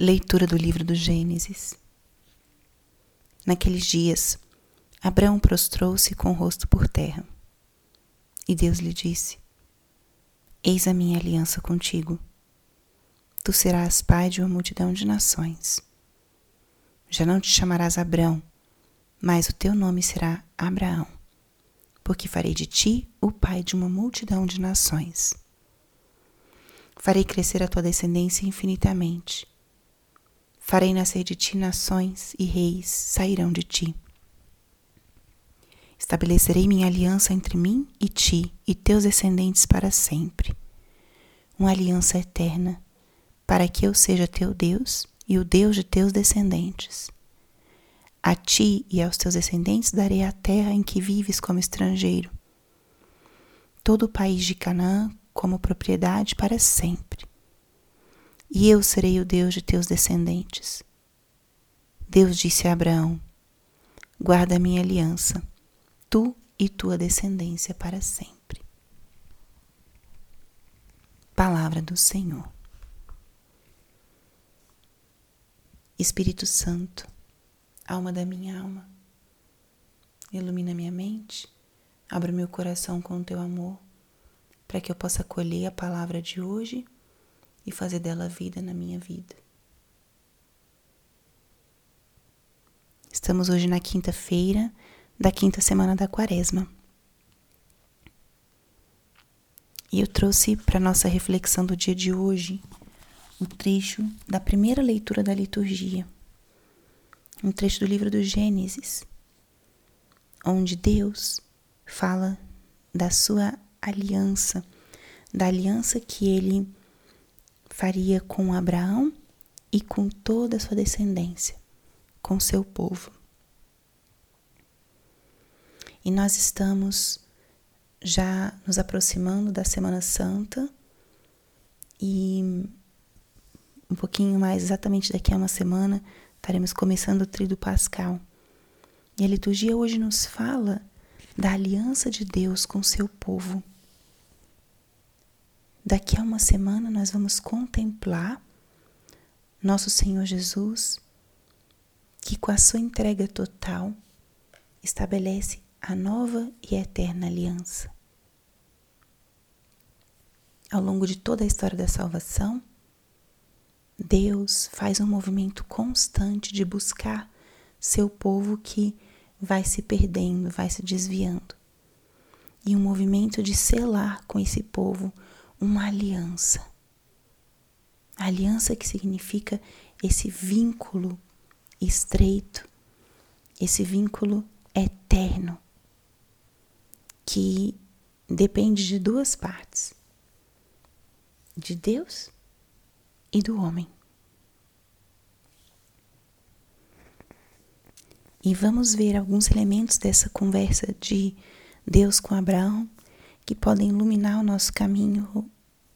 Leitura do livro do Gênesis. Naqueles dias, Abraão prostrou-se com o rosto por terra. E Deus lhe disse: Eis a minha aliança contigo. Tu serás pai de uma multidão de nações. Já não te chamarás Abrão, mas o teu nome será Abraão, porque farei de ti o pai de uma multidão de nações. Farei crescer a tua descendência infinitamente Farei nascer de ti nações e reis sairão de ti. Estabelecerei minha aliança entre mim e ti e teus descendentes para sempre. Uma aliança eterna, para que eu seja teu Deus e o Deus de teus descendentes. A ti e aos teus descendentes darei a terra em que vives como estrangeiro. Todo o país de Canaã como propriedade para sempre e eu serei o Deus de teus descendentes. Deus disse a Abraão: Guarda a minha aliança, tu e tua descendência para sempre. Palavra do Senhor. Espírito Santo, alma da minha alma, ilumina minha mente, abra meu coração com o teu amor, para que eu possa acolher a palavra de hoje e fazer dela vida na minha vida. Estamos hoje na quinta-feira da quinta semana da Quaresma. E eu trouxe para nossa reflexão do dia de hoje o trecho da primeira leitura da liturgia, um trecho do livro do Gênesis, onde Deus fala da sua aliança, da aliança que ele faria com Abraão e com toda a sua descendência, com seu povo. E nós estamos já nos aproximando da Semana Santa e um pouquinho mais, exatamente daqui a uma semana, estaremos começando o Tríduo Pascal. E a liturgia hoje nos fala da aliança de Deus com seu povo. Daqui a uma semana nós vamos contemplar nosso Senhor Jesus, que com a sua entrega total estabelece a nova e eterna aliança. Ao longo de toda a história da salvação, Deus faz um movimento constante de buscar seu povo que vai se perdendo, vai se desviando. E um movimento de selar com esse povo uma aliança. aliança que significa esse vínculo estreito, esse vínculo eterno, que depende de duas partes: de Deus e do homem. E vamos ver alguns elementos dessa conversa de Deus com Abraão que podem iluminar o nosso caminho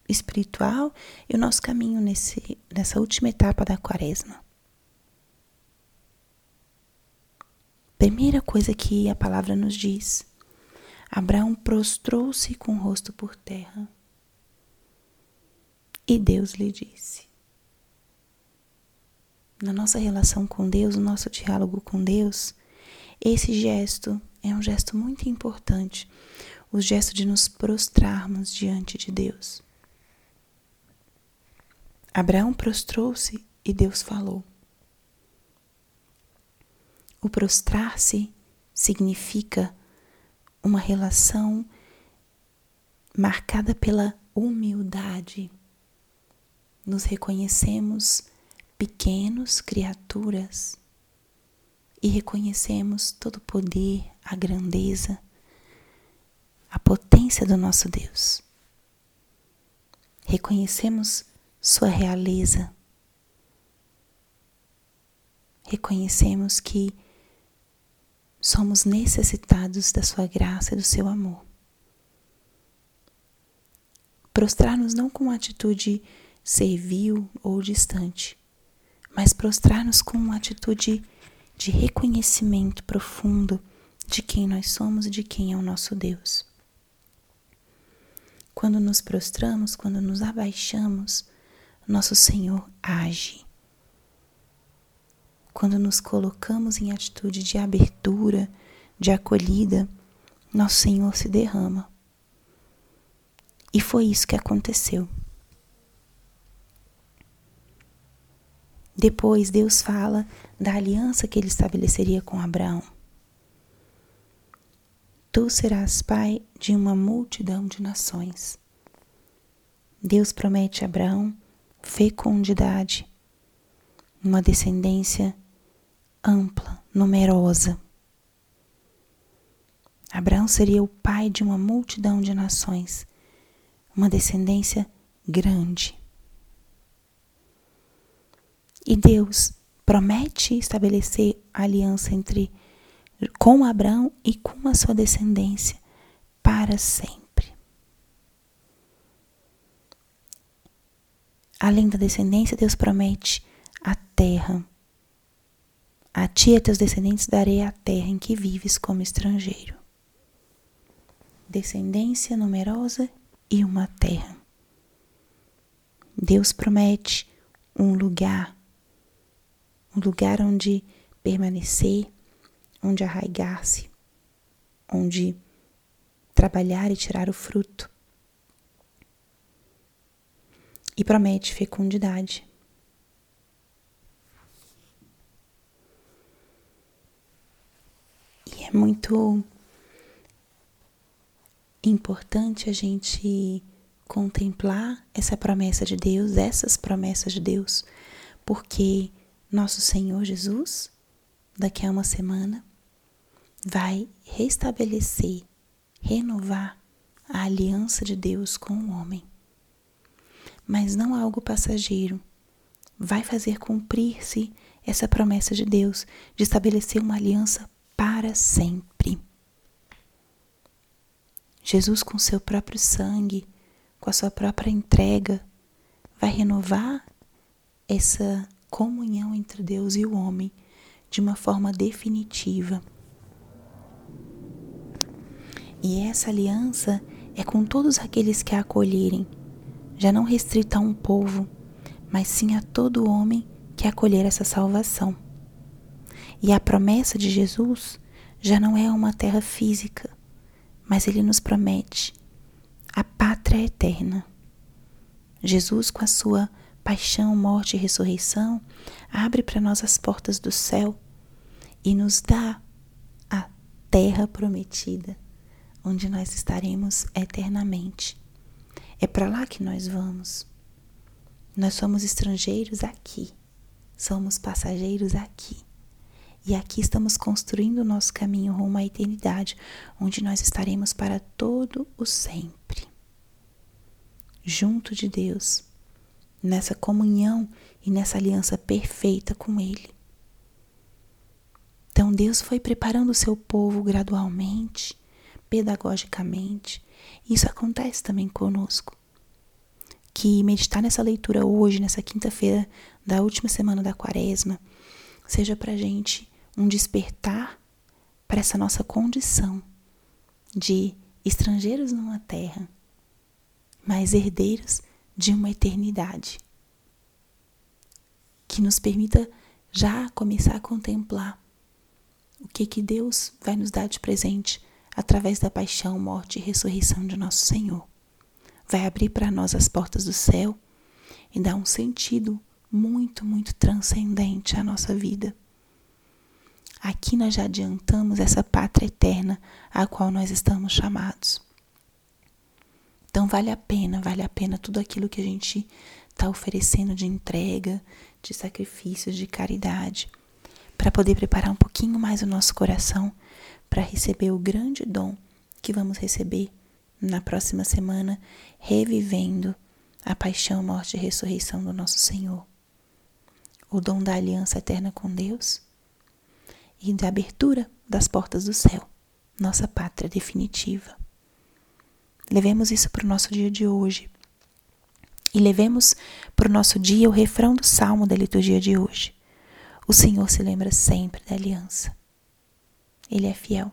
espiritual e o nosso caminho nesse, nessa última etapa da quaresma. Primeira coisa que a palavra nos diz: Abraão prostrou-se com o rosto por terra. E Deus lhe disse. Na nossa relação com Deus, no nosso diálogo com Deus, esse gesto é um gesto muito importante, o gesto de nos prostrarmos diante de Deus. Abraão prostrou-se e Deus falou. O prostrar-se significa uma relação marcada pela humildade. Nos reconhecemos pequenos criaturas e reconhecemos todo o poder, a grandeza a potência do nosso Deus. Reconhecemos Sua realeza. Reconhecemos que somos necessitados da Sua graça e do Seu amor. Prostrar-nos não com atitude servil ou distante, mas prostrar-nos com uma atitude de reconhecimento profundo de quem nós somos e de quem é o nosso Deus. Quando nos prostramos, quando nos abaixamos, nosso Senhor age. quando nos colocamos em atitude de abertura, de acolhida, nosso Senhor se derrama. E foi isso que aconteceu. Depois Deus fala da aliança que ele estabeleceria com Abraão. Tu serás pai de uma multidão de nações. Deus promete a Abraão fecundidade, uma descendência ampla, numerosa. Abraão seria o pai de uma multidão de nações, uma descendência grande. E Deus promete estabelecer aliança entre com Abraão e com a sua descendência para sempre. Além da descendência, Deus promete a terra. A ti e a teus descendentes darei a terra em que vives como estrangeiro. Descendência numerosa e uma terra. Deus promete um lugar um lugar onde permanecer, onde arraigar-se, onde trabalhar e tirar o fruto. E promete fecundidade. E é muito importante a gente contemplar essa promessa de Deus, essas promessas de Deus, porque nosso Senhor Jesus, daqui a uma semana, vai restabelecer, renovar a aliança de Deus com o homem. Mas não algo passageiro. Vai fazer cumprir-se essa promessa de Deus de estabelecer uma aliança para sempre. Jesus, com seu próprio sangue, com a sua própria entrega, vai renovar essa comunhão entre Deus e o homem de uma forma definitiva. E essa aliança é com todos aqueles que a acolherem, já não restrita a um povo, mas sim a todo homem que acolher essa salvação. E a promessa de Jesus já não é uma terra física, mas ele nos promete a pátria eterna. Jesus, com a sua paixão, morte e ressurreição, abre para nós as portas do céu e nos dá a terra prometida, onde nós estaremos eternamente. É para lá que nós vamos. Nós somos estrangeiros aqui, somos passageiros aqui. E aqui estamos construindo o nosso caminho rumo à eternidade, onde nós estaremos para todo o sempre. Junto de Deus nessa comunhão e nessa aliança perfeita com Ele. Então Deus foi preparando o seu povo gradualmente, pedagogicamente. Isso acontece também conosco. Que meditar nessa leitura hoje, nessa quinta-feira da última semana da quaresma, seja para gente um despertar para essa nossa condição de estrangeiros numa terra, mas herdeiros de uma eternidade. Que nos permita já começar a contemplar o que que Deus vai nos dar de presente através da paixão, morte e ressurreição de nosso Senhor. Vai abrir para nós as portas do céu e dar um sentido muito, muito transcendente à nossa vida. Aqui nós já adiantamos essa pátria eterna à qual nós estamos chamados. Então vale a pena, vale a pena tudo aquilo que a gente está oferecendo de entrega, de sacrifícios, de caridade, para poder preparar um pouquinho mais o nosso coração para receber o grande dom que vamos receber na próxima semana, revivendo a paixão, morte e ressurreição do nosso Senhor. O dom da aliança eterna com Deus e da abertura das portas do céu, nossa pátria definitiva. Levemos isso para o nosso dia de hoje. E levemos para o nosso dia o refrão do salmo da liturgia de hoje. O Senhor se lembra sempre da aliança. Ele é fiel.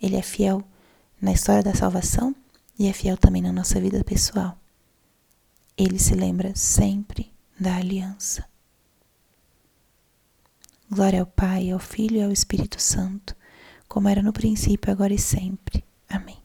Ele é fiel na história da salvação e é fiel também na nossa vida pessoal. Ele se lembra sempre da aliança. Glória ao Pai, ao Filho e ao Espírito Santo, como era no princípio, agora e sempre. Amém.